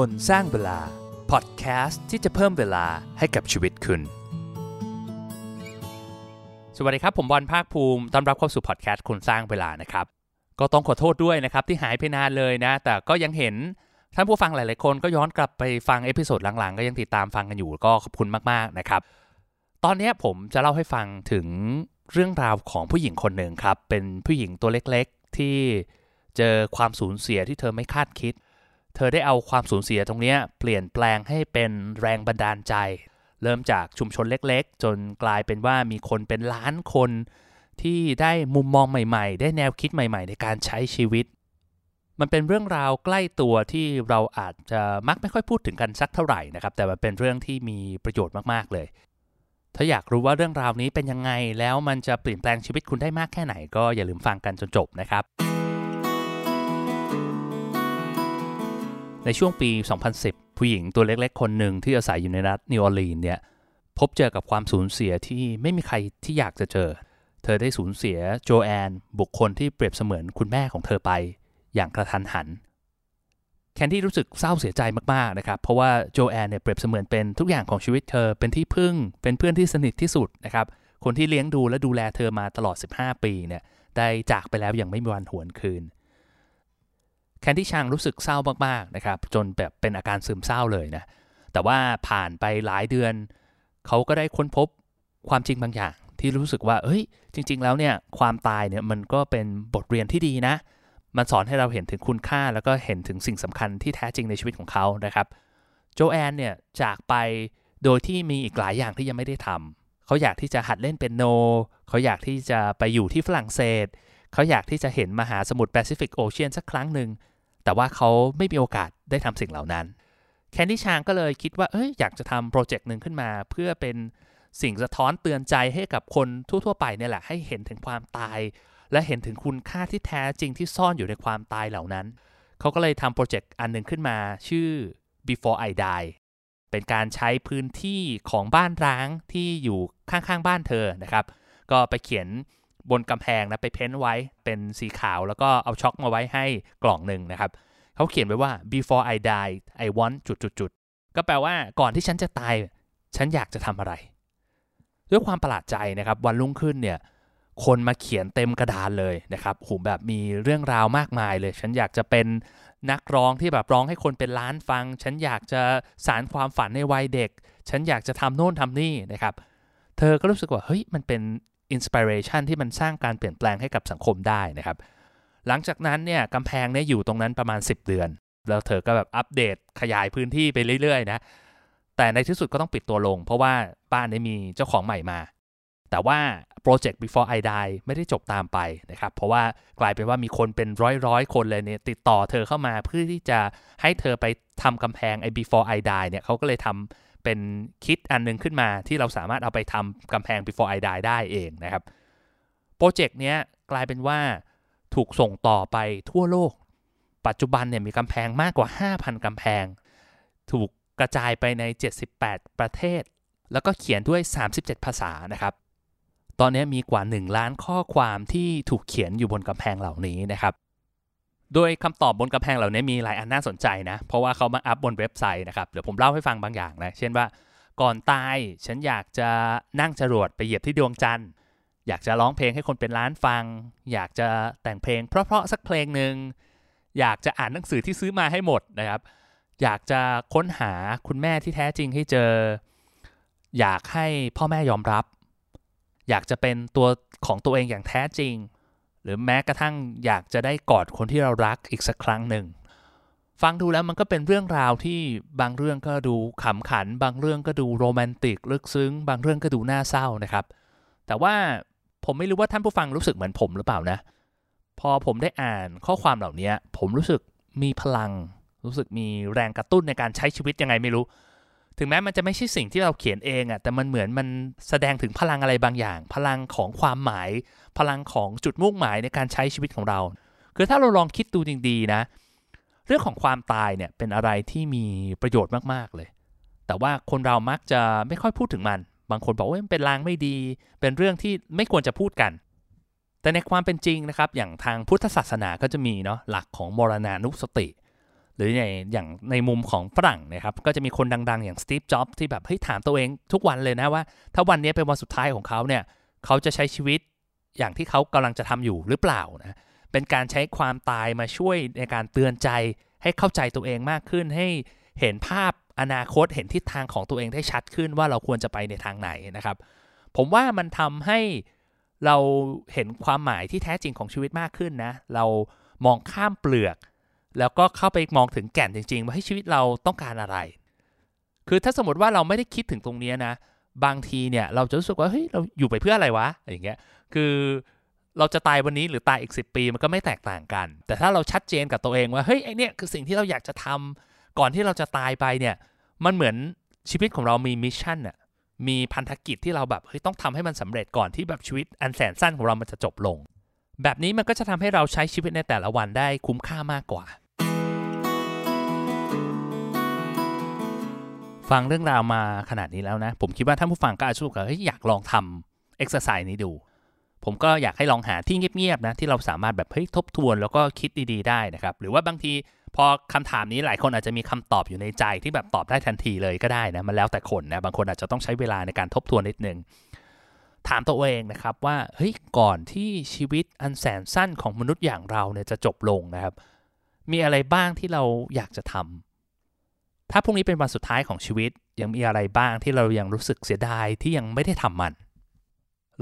คนสร้างเวลา พอดแคสต์ที่จะเพิ่มเวลาให้กับชีวิตคุณ สวัสดีครับ ผมบอลภาคภูมิต้อนรับเข้าสู่พอดแคสต์คนสร้างเวลานะครับ ก็ต้องขอโทษด้วยนะครับ ที่หายไปนานเลยนะ แต่ก็ยังเห็นท่านผู้ฟังหลาย ๆ คนก็ย้อนกลับไปฟัง episode หลัง ๆ ก็ยังติดตามฟังกันอยู่ก็ขอบคุณมาก ๆ นะครับ ตอนนี้ผมจะเล่าให้ฟังถึงเรื่องราวของผู้หญิงคนหนึ่งครับ เป็นผู้หญิงตัวเล็ก ๆ ที่เจอความสูญเสียที่เธอไม่คาดคิด เธอได้เอาความสูญเสียตรงนี้เปลี่ยนแปลงให้เป็นแรงบันดาลใจ เริ่มจากชุมชนเล็กๆ จนกลายเป็นว่ามีคนเป็นล้านคน ที่ได้มุมมองใหม่ๆ ได้แนวคิดใหม่ๆ ในการใช้ชีวิต มันเป็นเรื่องราวใกล้ตัวที่เราอาจจะมักไม่ค่อยพูดถึงกันสักเท่าไหร่นะครับ แต่มันเป็นเรื่องที่มีประโยชน์มากๆเลย ถ้าอยากรู้ว่าเรื่องราวนี้เป็นยังไงแล้วมันจะเปลี่ยนแปลงชีวิตคุณได้มากแค่ไหน ก็อย่าลืมฟังกันจนจบนะครับ ในช่วงปี 2010 ผู้หญิงตัวเล็กๆ คนหนึ่งที่อาศัยอยู่ในรัฐนิวออร์ลีนส์เนี่ยพบเจอกับความสูญเสียที่ไม่มีใครที่อยากจะเจอ เธอได้สูญเสียโจแอนบุคคลที่เปรียบเสมือนคุณแม่ของเธอไป อย่างกระทันหัน แคนดี้รู้สึกเศร้าเสียใจมากๆนะครับ เพราะว่าโจแอนเนี่ยเปรียบเสมือนเป็นทุกอย่างของชีวิตเธอ เป็นที่พึ่ง เป็นเพื่อนที่สนิทที่สุดนะครับ คนที่เลี้ยงดูและดูแลเธอมาตลอด 15 ปีเนี่ยได้จากไปแล้วอย่างไม่มีวันหวนคืน แคนดี้ชางรู้สึกเศร้ามากๆนะครับจนแบบเป็นอาการซึมเศร้าเลยนะแต่ว่าผ่านไปหลายเดือน เขาก็ได้ค้นพบความจริงบางอย่าง ที่รู้สึกว่าเอ้ยจริง ๆ แล้วเนี่ยความตายเนี่ยมันก็เป็นบทเรียนที่ดีนะ มันสอนให้เราเห็นถึงคุณค่าแล้วก็เห็นถึงสิ่งสำคัญที่แท้จริงในชีวิตของเขานะครับโจแอนเนี่ยจากไปโดยที่มีอีกหลายอย่างที่ยังไม่ได้ทำเขาอยากที่จะหัดเล่นเปียโน เขาอยากที่จะไปอยู่ที่ฝรั่งเศส เขาอยากที่จะเห็นมหาสมุทร Pacific Ocean สักครั้งหนึ่ง แต่ว่าเขาไม่มีโอกาสได้ทำสิ่งเหล่านั้น แคนดี้ชางก็เลยคิดว่าเอ้ยอยากจะทำ project หนึ่งขึ้นมา เพื่อเป็นสิ่งสะท้อนเตือนใจให้กับคนทั่วๆไปเนี่ยแหละให้เห็นถึงความตาย และเห็นถึงคุณค่าที่แท้จริงที่ซ่อนอยู่ในความตายเหล่านั้น เขาก็เลยทำโปรเจกต์อันหนึ่งขึ้นมาชื่อ before I die เป็นการใช้พื้นที่ของบ้านร้างที่อยู่ข้างๆบ้านเธอนะครับ ก็ไปเขียน บนกำแพงนะไปเพ้นท์ไว้เป็นสีขาวแล้วก็เอาช็อกมาไว้ให้กล่องหนึ่งนะครับเขาเขียนไว้ว่า before I die I want จุดจุดจุดก็แปลว่าก่อนที่ฉันจะตาย ฉันอยากจะทำอะไร ด้วยความประหลาดใจนะครับ วันรุ่งขึ้นเนี่ยคนมาเขียนเต็มกระดานเลยนะครับโหแบบมีเรื่องราวมากมายเลย ฉันอยากจะเป็นนักร้องที่แบบร้องให้คนเป็นล้านฟัง ฉันอยากจะสานความฝันในวัยเด็ก ฉันอยากจะทำโน่นทำนี่นะครับ เธอก็รู้สึกว่าเฮ้ยมันเป็น inspiration ที่มันสร้างการเปลี่ยนแปลงให้กับสังคมได้นะครับ หลังจากนั้นเนี่ยกำแพงเนี่ยอยู่ตรงนั้นประมาณ 10 เดือน แล้วเธอก็แบบอัปเดตขยายพื้นที่ไปเรื่อยๆนะแต่ในที่สุดก็ต้องปิดตัวลง เพราะว่าบ้านนี้มีเจ้าของใหม่มา แต่ว่าโปรเจกต์ before I die ไม่ได้จบตามไปนะครับ เพราะว่ากลายเป็นว่ามีคนเป็นร้อยร้อยๆคนเลยเนี่ยติดต่อเธอเข้ามาเพื่อที่จะให้เธอไปทำกำแพงไอ้ before I die เนี่ยเขาก็เลยทำ เป็นคิดอันหนึงขึ้นมาที่เราสามารถเอาไปทำกำแพง before I die ได้เองนะครับโปรเจกต์เนี้ยกลายเป็นว่าถูกส่งต่อไปทั่วโลก ปัจจุบันเนี่ยมีกำแพงมากกว่า 5,000กำแพง ถูกกระจายไปใน 78 ประเทศ แล้วก็เขียนด้วย 37 ภาษานะครับตอนนี้มีกว่า 1 ล้านข้อความที่ถูกเขียนอยู่บนกำแพงเหล่านี้นะครับ โดยคำตอบบนกำแพงเหล่านี้มีหลายอันน่าสนใจนะ เพราะว่าเขามาอัพบนเว็บไซต์นะครับ เดี๋ยวผมเล่าให้ฟังบางอย่างนะ เช่นว่าก่อนตายฉันอยากจะนั่งจรวดไปเหยียบที่ดวงจันทร์ อยากจะร้องเพลงให้คนเป็นล้านฟัง อยากจะแต่งเพลงเพราะๆสักเพลงหนึ่งอยากจะอ่านหนังสือที่ซื้อมาให้หมดนะครับ อยากจะค้นหาคุณแม่ที่แท้จริงให้เจอ อยากให้พ่อแม่ยอมรับ อยากจะเป็นตัวของตัวเองอย่างแท้จริง หรือแม้กระทั่งอยากจะได้กอดคนที่เรารักอีกสักครั้งหนึ่ง ฟังดูแล้วมันก็เป็นเรื่องราวที่บางเรื่องก็ดูขำขัน บางเรื่องก็ดูโรแมนติกลึกซึ้ง บางเรื่องก็ดูน่าเศร้านะครับ แต่ว่าผมไม่รู้ว่าท่านผู้ฟังรู้สึกเหมือนผมหรือเปล่านะ พอผมได้อ่านข้อความเหล่านี้ผมรู้สึกมีพลัง รู้สึกมีแรงกระตุ้นในการใช้ชีวิตยังไงไม่รู้ ถึงแม้มันจะไม่ใช่สิ่งที่เราเขียนเองอะแต่มันเหมือนมันแสดงถึงพลังอะไรบางอย่าง พลังของความหมาย พลังของจุดมุ่งหมายในการใช้ชีวิตของเรา คือถ้าเราลองคิดดูจริงๆนะ เรื่องของความตายเนี่ยเป็นอะไรที่มีประโยชน์มากๆเลย แต่ว่าคนเรามักจะไม่ค่อยพูดถึงมัน บางคนบอกว่ามันเป็นลางไม่ดี เป็นเรื่องที่ไม่ควรจะพูดกัน แต่ในความเป็นจริงนะครับ อย่างทางพุทธศาสนาก็จะมีเนาะหลักของมรณานุสติ หรือในอย่างในมุมของฝรั่งนะครับก็จะมีคนดังๆ อย่างสตีฟจ็อบส์ที่แบบเฮ้ยถามตัวเองทุกวันเลยนะว่า ถ้าวันนี้เป็นวันสุดท้ายของเขาเนี่ยเขาจะใช้ชีวิตอย่างที่เขากำลังจะทำอยู่หรือเปล่านะเป็นการใช้ความตายมาช่วยในการเตือนใจให้เข้าใจตัวเองมากขึ้น ให้เห็นภาพอนาคตเห็นทิศทางของตัวเองได้ชัดขึ้นว่าเราควรจะไปในทางไหนนะครับ ผมว่ามันทำให้เราเห็นความหมายที่แท้จริงของชีวิตมากขึ้นนะเรามองข้ามเปลือก แล้วก็เข้าไปมองถึงแก่นจริง ๆ ว่าให้ชีวิตเราต้องการอะไร คือถ้าสมมติว่าเราไม่ได้คิดถึงตรงนี้นะ บางทีเนี่ยเราจะรู้สึกว่าเฮ้ยเราอยู่ไปเพื่ออะไรวะอย่างเงี้ย คือเราจะตายวันนี้หรือตายอีก 10 ปีมันก็ไม่แตกต่างกัน แต่ถ้าเราชัดเจนกับตัวเองว่าเฮ้ยไอเนี่ยคือสิ่งที่เราอยากจะทำก่อนที่เราจะตายไปเนี่ยมันเหมือนชีวิตของเรามีมิชชั่นอะมีพันธกิจที่เราแบบเฮ้ยต้องทำให้มันสำเร็จก่อนที่แบบชีวิตอันแสนสั้นของเรามันจะจบลง แบบนี้มันก็จะทำให้เราใช้ชีวิตในแต่ละวันได้คุ้มค่ามากกว่า ฟังเรื่องราวมาขนาดนี้แล้วนะ ผมคิดว่าท่านผู้ฟังก็อาจจะรู้ว่าเฮ้ยอยากลองททำ exercise นี้ดู ผมก็อยากให้ลองหาที่เงียบๆนะที่เราสามารถแบบเฮ้ยทบทวนแล้วก็คิดดีๆได้นะครับ หรือว่าบางทีพอคำถามนี้หลายคนอาจจะมีคำตอบอยู่ในใจที่แบบตอบได้ทันทีเลยก็ได้นะมันแล้วแต่คนนะบางคนอาจจะต้องใช้เวลาในการทบทวนนิดนึงถามตัวเองนะครับว่าเฮ้ยก่อนที่ชีวิตอันแสนสั้นของมนุษย์อย่างเราเนี่ยจะจบลงนะครับ มีอะไรบ้างที่เราอยากจะทำ ถ้าพรุ่งนี้เป็นวันสุดท้ายของชีวิต ยังมีอะไรบ้างที่เรายังรู้สึกเสียดายที่ยังไม่ได้ทำมัน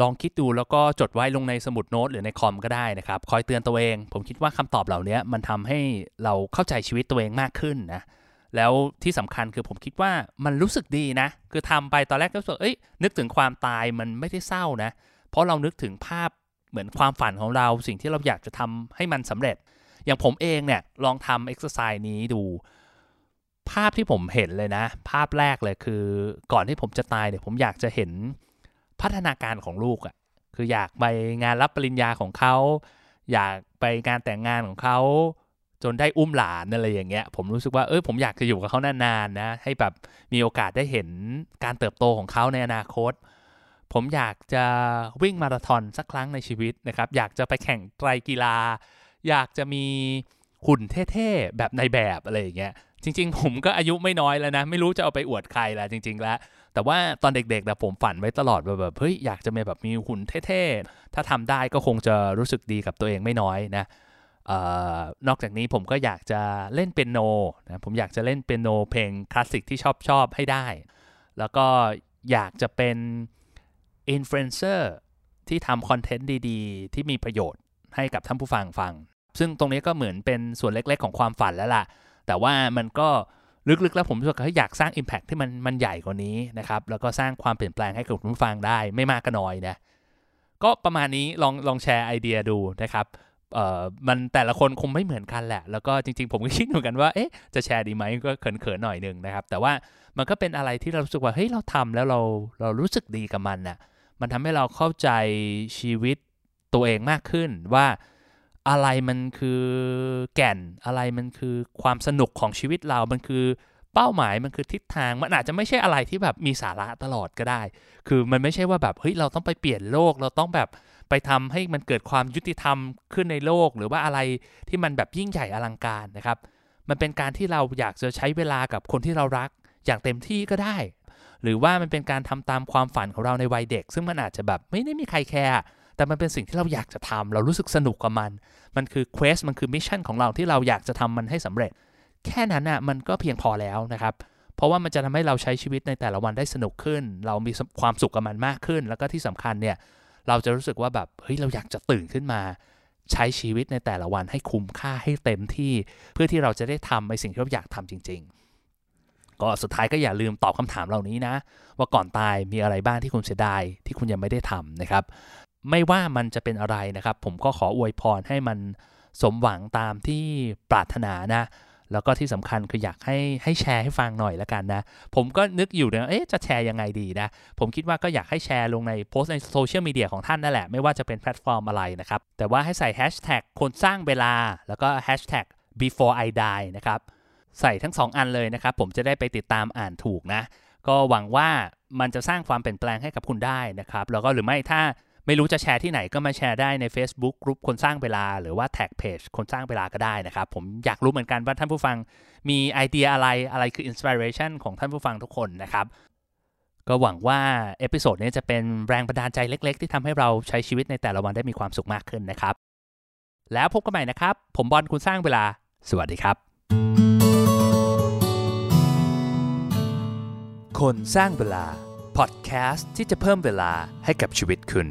ลองคิดดูแล้วก็จดไว้ลงในสมุดโน้ตหรือในคอมก็ได้นะครับ คอยเตือนตัวเอง ผมคิดว่าคำตอบเหล่านี้มันทำให้เราเข้าใจชีวิตตัวเองมากขึ้นนะแล้วที่สำคัญคือผมคิดว่ามันรู้สึกดีนะ คือทำไปตอนแรกก็รู้สึกเอ้ยนึกถึงความตายมันไม่ได้เศร้านะ เพราะเรานึกถึงภาพเหมือนความฝันของเราสิ่งที่เราอยากจะทำให้มันสำเร็จ อย่างผมเองเนี่ยลองทำเอ็กซ์ไซส์นี้ดู ภาพที่ผมเห็นเลยนะ ภาพแรกเลยคือก่อนที่ผมจะตายเนี่ยผมอยากจะเห็นพัฒนาการของลูกอะ่ะคืออยากไปงานรับปริญญาของเขา อยากไปงานแต่งงานของเขา จนได้อุ้มหลานอะไรอย่างเงี้ย ผมรู้สึกว่าเออผมอยากจะอยู่กับเขานานๆนะ ให้แบบมีโอกาสได้เห็นการเติบโตของเขาในอนาคต ผมอยากจะวิ่งมาราธอนสักครั้งในชีวิตนะครับ อยากจะไปแข่งไตรกีฬา อยากจะมีหุ่นเท่ๆแบบนายแบบอะไรอย่างเงี้ย จริง ๆ ผมก็อายุไม่น้อยแล้วนะ ไม่รู้จะเอาไปอวดใครแล้วจริง ๆ แล้ว แต่ว่าตอนเด็กๆนะผมฝันไว้ตลอดแบบเฮ้ยอยากจะมีแบบมีหุ่นเท่ๆ ถ้าทำได้ก็คงจะรู้สึกดีกับตัวเองไม่น้อยนะนอกจากนี้ผมก็อยากจะเล่นเปียโนนะผมอยากจะเล่นเปียโนเพลงคลาสสิกที่ชอบชอบให้ได้ แล้วก็อยากจะเป็นอินฟลูเอนเซอร์ที่ทำคอนเทนต์ดีๆ ที่มีประโยชน์ให้กับท่านผู้ฟังฟัง ซึ่งตรงนี้ก็เหมือนเป็นส่วนเล็กๆ ของความฝันแล้วล่ะ แต่ว่ามันก็ลึกๆแล้วผมรู้สึกว่าอยากสร้าง Impact ที่มันมันใหญ่กว่านี้นะครับแล้วก็สร้างความเปลี่ยนแปลงให้กับผู้ฟังได้ไม่มากก็น้อยนะก็ประมาณนี้ลองลองแชร์ไอเดียดูนะครับเอ่อมันแต่ละคนคงไม่เหมือนกันแหละ แล้วก็จริงๆ ผมก็คิดเหมือนกันว่าเอ๊ะจะแชร์ดีไหมก็เขินๆหน่อยหนึ่งนะครับ แต่ว่ามันก็เป็นอะไรที่เรารู้สึกว่าเฮ้ยเราทำแล้วเราเรารู้สึกดีกับมันน่ะมันทำให้เราเข้าใจชีวิตตัวเองมากขึ้นว่า อะไรมันคือแก่นอะไรมันคือความสนุกของชีวิตเรา มันคือเป้าหมายมันคือทิศทาง มันอาจจะไม่ใช่อะไรที่แบบมีสาระตลอดก็ได้ คือมันไม่ใช่ว่าแบบเฮ้ยเราต้องไปเปลี่ยนโลกเราต้องแบบไปทำให้มันเกิดความยุติธรรมขึ้นในโลก หรือว่าอะไรที่มันแบบยิ่งใหญ่อลังการนะครับ มันเป็นการที่เราอยากจะใช้เวลากับคนที่เรารักอย่างเต็มที่ก็ได้ หรือว่ามันเป็นการทำตามความฝันของเราในวัยเด็ก ซึ่งมันอาจจะแบบไม่ได้มีใครแคร์ แต่มันเป็นสิ่งที่เราอยากจะทำเรารู้สึกสนุกกับมัน มันคือ quest มันคือ mission ของเราที่เราอยากจะทำมันให้สำเร็จ แค่นั้นอะมันก็เพียงพอแล้วนะครับ เพราะว่ามันจะทำให้เราใช้ชีวิตในแต่ละวันได้สนุกขึ้น เรามีความสุขกับมันมากขึ้น แล้วก็ที่สำคัญเนี่ยเราจะรู้สึกว่าแบบเฮ้ยเราอยากจะตื่นขึ้นมา ใช้ชีวิตในแต่ละวันให้คุ้มค่าให้เต็มที่ เพื่อที่เราจะได้ทำในสิ่งที่เราอยากทำจริง ๆ ก็สุดท้ายก็อย่าลืมตอบคำถามเหล่านี้นะ ว่าก่อนตายมีอะไรบ้างที่คุณเสียดายที่คุณยังไม่ได้ทำนะครับ ไม่ว่ามันจะเป็นอะไรนะครับ ผมก็ขออวยพรให้มันสมหวังตามที่ปรารถนานะ แล้วก็ที่สำคัญคืออยากให้ให้แชร์ให้ฟังหน่อยละกันนะ ผมก็นึกอยู่นะเอ๊ะจะแชร์ยังไงดีนะ ผมคิดว่าก็อยากให้แชร์ลงในโพสต์ในโซเชียลมีเดียของท่านนั่นแหละ ไม่ว่าจะเป็นแพลตฟอร์มอะไรนะครับ แต่ว่าให้ใส่แฮชแท็กคนสร้างเวลา แล้วก็แฮชแท็ก before I die นะครับ ใส่ทั้ง 2 อันเลยนะครับ ผมจะได้ไปติดตามอ่านถูกนะ ก็หวังว่ามันจะสร้างความเปลี่ยนแปลงให้กับคุณได้นะครับ แล้วก็หรือไม่ถ้า ไม่รู้จะแชร์ที่ไหนก็มาแชร์ได้ใน Facebook กลุ่มคนสร้างเวลา หรือว่าแท็กเพจคนสร้างเวลาก็ได้นะครับ ผมอยากรู้เหมือนกันว่าท่านผู้ฟังมีไอเดียอะไรอะไรคือ inspiration ของท่านผู้ฟังทุกคนนะครับ ก็หวังว่า episode นี้จะเป็นแรงบันดาลใจเล็ก ๆ ที่ทำให้เราใช้ชีวิตในแต่ละวันได้มีความสุขมากขึ้นนะครับ แล้วพบกันใหม่นะครับ ผมบอลคุณสร้างเวลา สวัสดีครับ คนสร้างเวลาพอดแคสต์ที่จะเพิ่มเวลาให้กับชีวิตคุณ